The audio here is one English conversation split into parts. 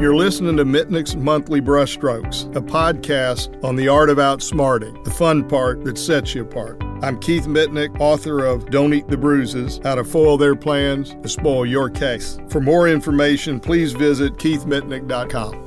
You're listening to Mitnick's Monthly Brushstrokes, a podcast on the art of outsmarting, the fun part that sets you apart. I'm Keith Mitnick, author of Don't Eat the Bruises How to Foil Their Plans to Spoil Your Case. For more information, please visit keithmitnick.com.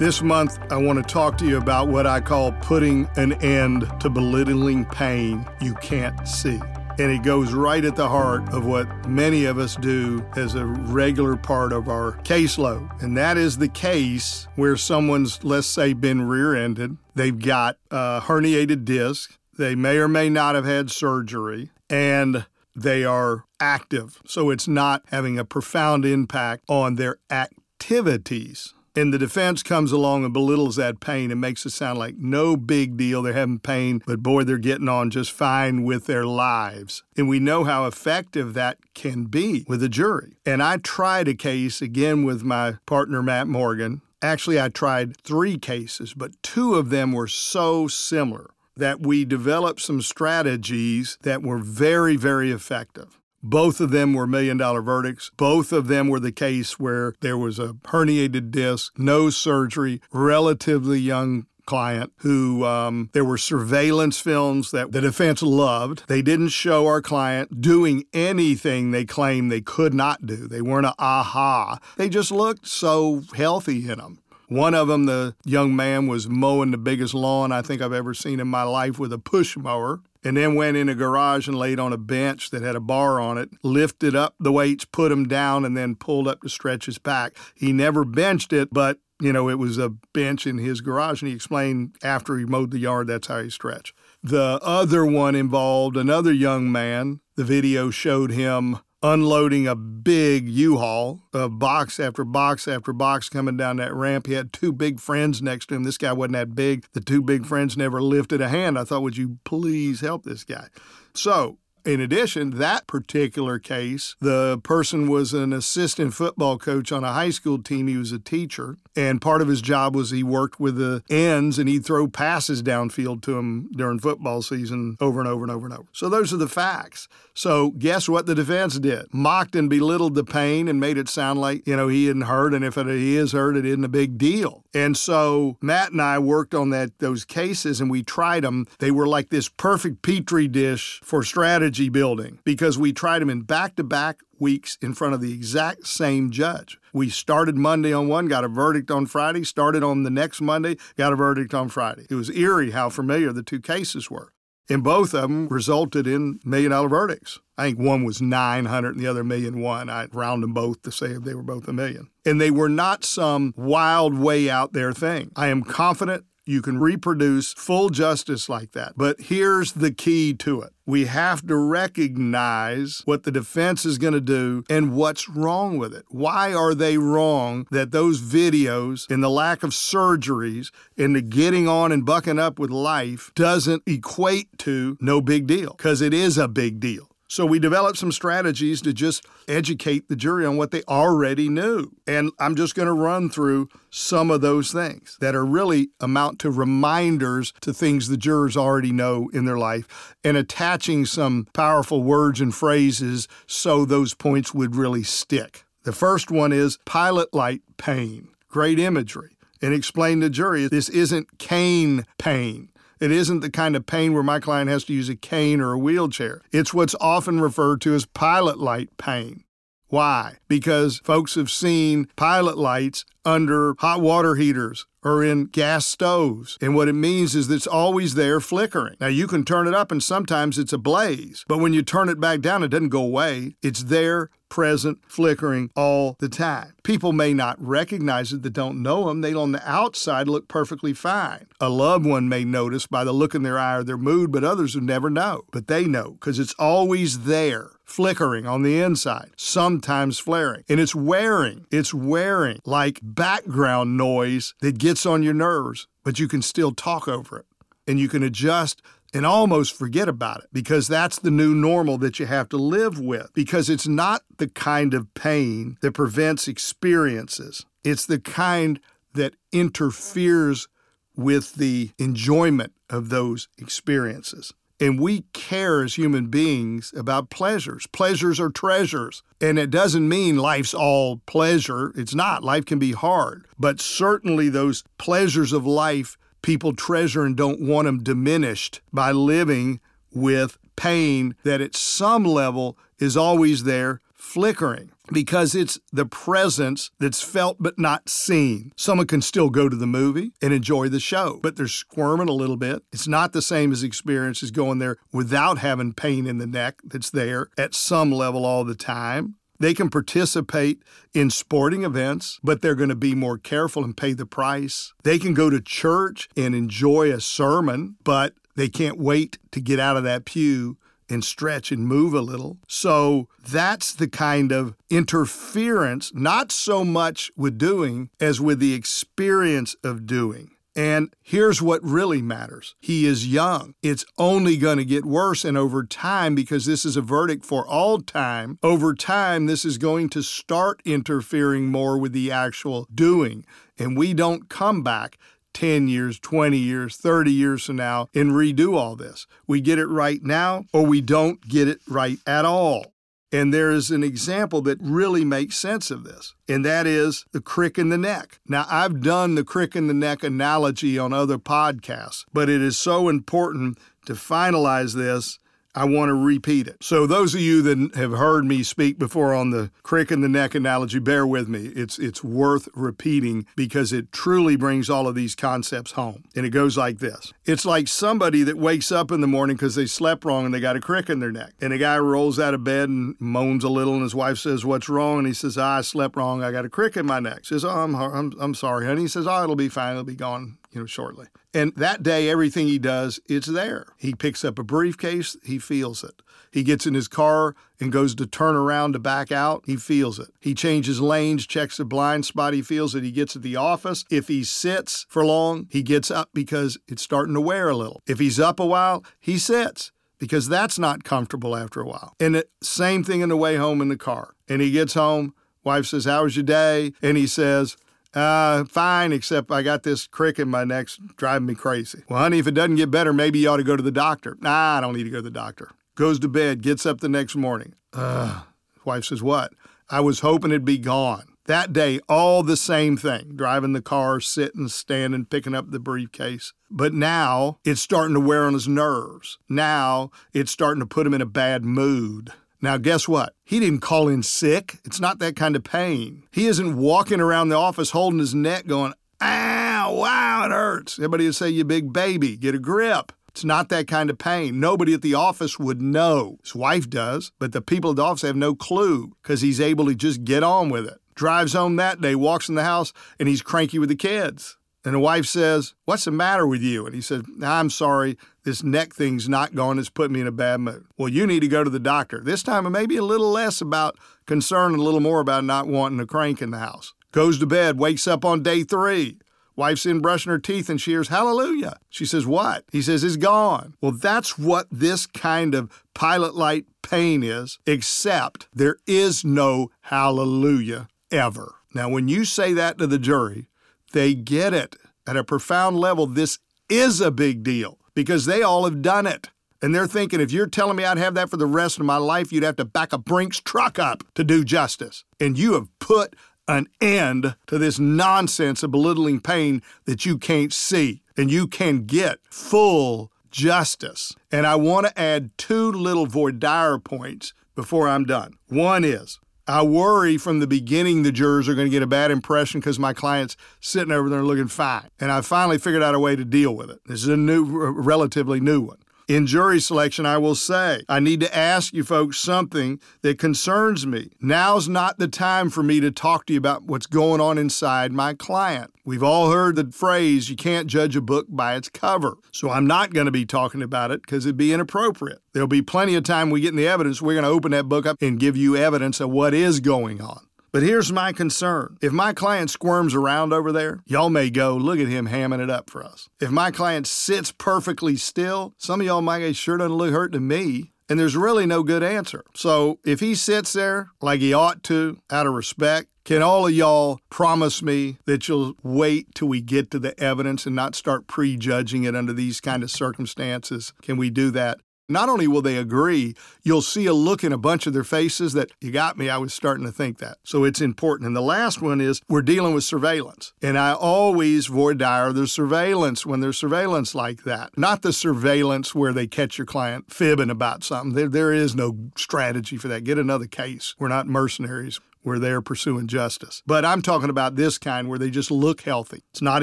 This month, I want to talk to you about what I call putting an end to belittling pain you can't see. And it goes right at the heart of what many of us do as a regular part of our caseload. And that is the case where someone's, let's say, been rear ended, they've got a herniated disc, they may or may not have had surgery, and they are active. So it's not having a profound impact on their activities. And the defense comes along and belittles that pain and makes it sound like no big deal. They're having pain, but boy, they're getting on just fine with their lives. And we know how effective that can be with a jury. And I tried a case again with my partner, Matt Morgan. Actually, I tried three cases, but two of them were so similar that we developed some strategies that were very, very effective. Both of them were million dollar verdicts. Both of them were the case where there was a herniated disc, no surgery, relatively young client who um, there were surveillance films that the defense loved. They didn't show our client doing anything they claimed they could not do. They weren't a aha. They just looked so healthy in them. One of them, the young man, was mowing the biggest lawn I think I've ever seen in my life with a push mower and then went in a garage and laid on a bench that had a bar on it, lifted up the weights, put them down, and then pulled up to stretch his back. He never benched it, but you know, it was a bench in his garage, and he explained after he mowed the yard that's how he stretched. The other one involved another young man. The video showed him unloading a big U-Haul, a box after box after box coming down that ramp. He had two big friends next to him. This guy wasn't that big. The two big friends never lifted a hand. I thought, would you please help this guy? So in addition, that particular case, the person was an assistant football coach on a high school team. He was a teacher. And part of his job was he worked with the ends and he'd throw passes downfield to them during football season over and over and over and over. So those are the facts. So guess what the defense did? Mocked and belittled the pain and made it sound like, you know, he hadn't hurt. And if it, he is hurt, it isn't a big deal. And so Matt and I worked on that those cases and we tried them. They were like this perfect petri dish for strategy building because we tried them in back to back weeks in front of the exact same judge. We started Monday on one, got a verdict on Friday, started on the next Monday, got a verdict on Friday. It was eerie how familiar the two cases were. And both of them resulted in million dollar verdicts. I think one was 900 and the other million one. I round them both to say they were both a million. And they were not some wild way out there thing. I am confident you can reproduce full justice like that. But here's the key to it we have to recognize what the defense is going to do and what's wrong with it. Why are they wrong that those videos and the lack of surgeries and the getting on and bucking up with life doesn't equate to no big deal? Because it is a big deal. So we developed some strategies to just educate the jury on what they already knew. And I'm just going to run through some of those things that are really amount to reminders to things the jurors already know in their life and attaching some powerful words and phrases so those points would really stick. The first one is pilot light pain. Great imagery. And explain to the jury this isn't cane pain. It isn't the kind of pain where my client has to use a cane or a wheelchair. It's what's often referred to as pilot light pain. Why? Because folks have seen pilot lights under hot water heaters or in gas stoves. And what it means is that it's always there flickering. Now, you can turn it up and sometimes it's a blaze, but when you turn it back down, it doesn't go away. It's there, present, flickering all the time. People may not recognize it that don't know them. They on the outside look perfectly fine. A loved one may notice by the look in their eye or their mood, but others would never know. But they know because it's always there flickering on the inside, sometimes flaring. And it's wearing, it's wearing like background noise that gets on your nerves, but you can still talk over it and you can adjust and almost forget about it because that's the new normal that you have to live with because it's not the kind of pain that prevents experiences. It's the kind that interferes with the enjoyment of those experiences. And we care as human beings about pleasures. Pleasures are treasures. And it doesn't mean life's all pleasure. It's not. Life can be hard. But certainly those pleasures of life people treasure and don't want them diminished by living with pain that at some level is always there flickering because it's the presence that's felt but not seen. Someone can still go to the movie and enjoy the show, but they're squirming a little bit. It's not the same as experience as going there without having pain in the neck that's there at some level all the time. They can participate in sporting events, but they're going to be more careful and pay the price. They can go to church and enjoy a sermon, but they can't wait to get out of that pew and stretch and move a little. So that's the kind of interference, not so much with doing as with the experience of doing. And here's what really matters he is young. It's only going to get worse. And over time, because this is a verdict for all time, over time, this is going to start interfering more with the actual doing. And we don't come back 10 years, 20 years, 30 years from now and redo all this. We get it right now or we don't get it right at all. And there is an example that really makes sense of this, and that is the crick in the neck. Now, I've done the crick in the neck analogy on other podcasts, but it is so important to finalize this I want to repeat it. So, those of you that have heard me speak before on the crick in the neck analogy, bear with me. It's, it's worth repeating because it truly brings all of these concepts home. And it goes like this It's like somebody that wakes up in the morning because they slept wrong and they got a crick in their neck. And the guy rolls out of bed and moans a little, and his wife says, What's wrong? And he says, ah, I slept wrong. I got a crick in my neck. She says, Oh, I'm, I'm, I'm sorry, honey. He says, Oh, it'll be fine. It'll be gone you know, shortly. And that day, everything he does, it's there. He picks up a briefcase, he feels it. He gets in his car and goes to turn around to back out, he feels it. He changes lanes, checks the blind spot, he feels it. He gets at the office. If he sits for long, he gets up because it's starting to wear a little. If he's up a while, he sits because that's not comfortable after a while. And the same thing in the way home in the car. And he gets home, wife says, How was your day? And he says, uh, fine, except I got this crick in my neck driving me crazy. Well, honey, if it doesn't get better, maybe you ought to go to the doctor. Nah, I don't need to go to the doctor. Goes to bed, gets up the next morning. Uh, wife says, What? I was hoping it'd be gone. That day, all the same thing driving the car, sitting, standing, picking up the briefcase. But now it's starting to wear on his nerves. Now it's starting to put him in a bad mood. Now, guess what? He didn't call in sick. It's not that kind of pain. He isn't walking around the office holding his neck going, ow, wow, it hurts. Everybody would say, you big baby, get a grip. It's not that kind of pain. Nobody at the office would know. His wife does, but the people at the office have no clue because he's able to just get on with it. Drives home that day, walks in the house, and he's cranky with the kids. And the wife says, What's the matter with you? And he said, I'm sorry, this neck thing's not gone. It's put me in a bad mood. Well, you need to go to the doctor. This time, it may be a little less about concern and a little more about not wanting a crank in the house. Goes to bed, wakes up on day three. Wife's in brushing her teeth and she hears, Hallelujah. She says, What? He says, It's gone. Well, that's what this kind of pilot light pain is, except there is no hallelujah ever. Now, when you say that to the jury, they get it. At a profound level, this is a big deal because they all have done it. And they're thinking, if you're telling me I'd have that for the rest of my life, you'd have to back a Brinks truck up to do justice. And you have put an end to this nonsense of belittling pain that you can't see. And you can get full justice. And I want to add two little voir dire points before I'm done. One is I worry from the beginning the jurors are going to get a bad impression because my client's sitting over there looking fine. And I finally figured out a way to deal with it. This is a new, relatively new one. In jury selection, I will say, I need to ask you folks something that concerns me. Now's not the time for me to talk to you about what's going on inside my client. We've all heard the phrase, you can't judge a book by its cover. So I'm not going to be talking about it because it'd be inappropriate. There'll be plenty of time we get in the evidence, we're going to open that book up and give you evidence of what is going on. But here's my concern. If my client squirms around over there, y'all may go, look at him hamming it up for us. If my client sits perfectly still, some of y'all might go, sure doesn't look hurt to me. And there's really no good answer. So if he sits there like he ought to, out of respect, can all of y'all promise me that you'll wait till we get to the evidence and not start prejudging it under these kind of circumstances? Can we do that? Not only will they agree, you'll see a look in a bunch of their faces that you got me. I was starting to think that. So it's important. And the last one is we're dealing with surveillance. And I always voir dire the surveillance when there's surveillance like that. Not the surveillance where they catch your client fibbing about something. There, there is no strategy for that. Get another case. We're not mercenaries where they're pursuing justice. But I'm talking about this kind where they just look healthy. It's not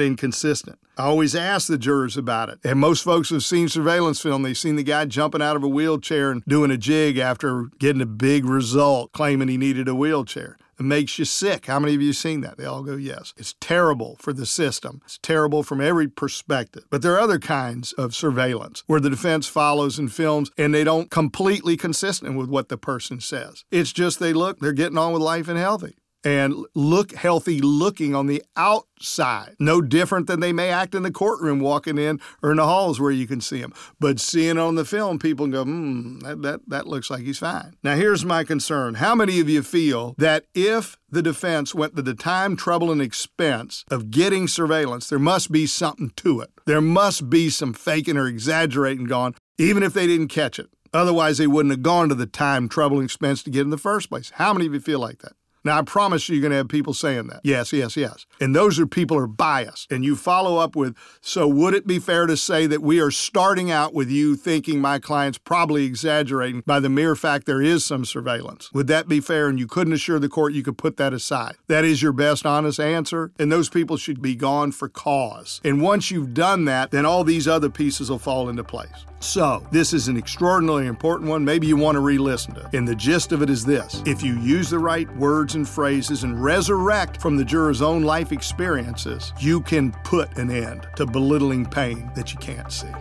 inconsistent. I always ask the jurors about it. And most folks have seen surveillance film. They've seen the guy jumping out of a wheelchair and doing a jig after getting a big result, claiming he needed a wheelchair. It makes you sick. How many of you seen that? They all go, yes. It's terrible for the system. It's terrible from every perspective. But there are other kinds of surveillance where the defense follows and films and they don't completely consistent with what the person says. It's just they look, they're getting on with life and healthy and look healthy looking on the outside. No different than they may act in the courtroom walking in or in the halls where you can see them. But seeing on the film, people go, hmm, that, that, that looks like he's fine. Now, here's my concern. How many of you feel that if the defense went to the time, trouble, and expense of getting surveillance, there must be something to it? There must be some faking or exaggerating gone, even if they didn't catch it. Otherwise, they wouldn't have gone to the time, trouble, and expense to get in the first place. How many of you feel like that? Now, I promise you, you're going to have people saying that. Yes, yes, yes. And those are people are biased. And you follow up with, so would it be fair to say that we are starting out with you thinking my client's probably exaggerating by the mere fact there is some surveillance? Would that be fair? And you couldn't assure the court you could put that aside. That is your best honest answer. And those people should be gone for cause. And once you've done that, then all these other pieces will fall into place. So, this is an extraordinarily important one. Maybe you want to re listen to it. And the gist of it is this if you use the right words and phrases and resurrect from the juror's own life experiences, you can put an end to belittling pain that you can't see.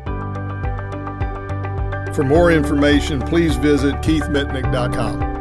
For more information, please visit keithmitnick.com.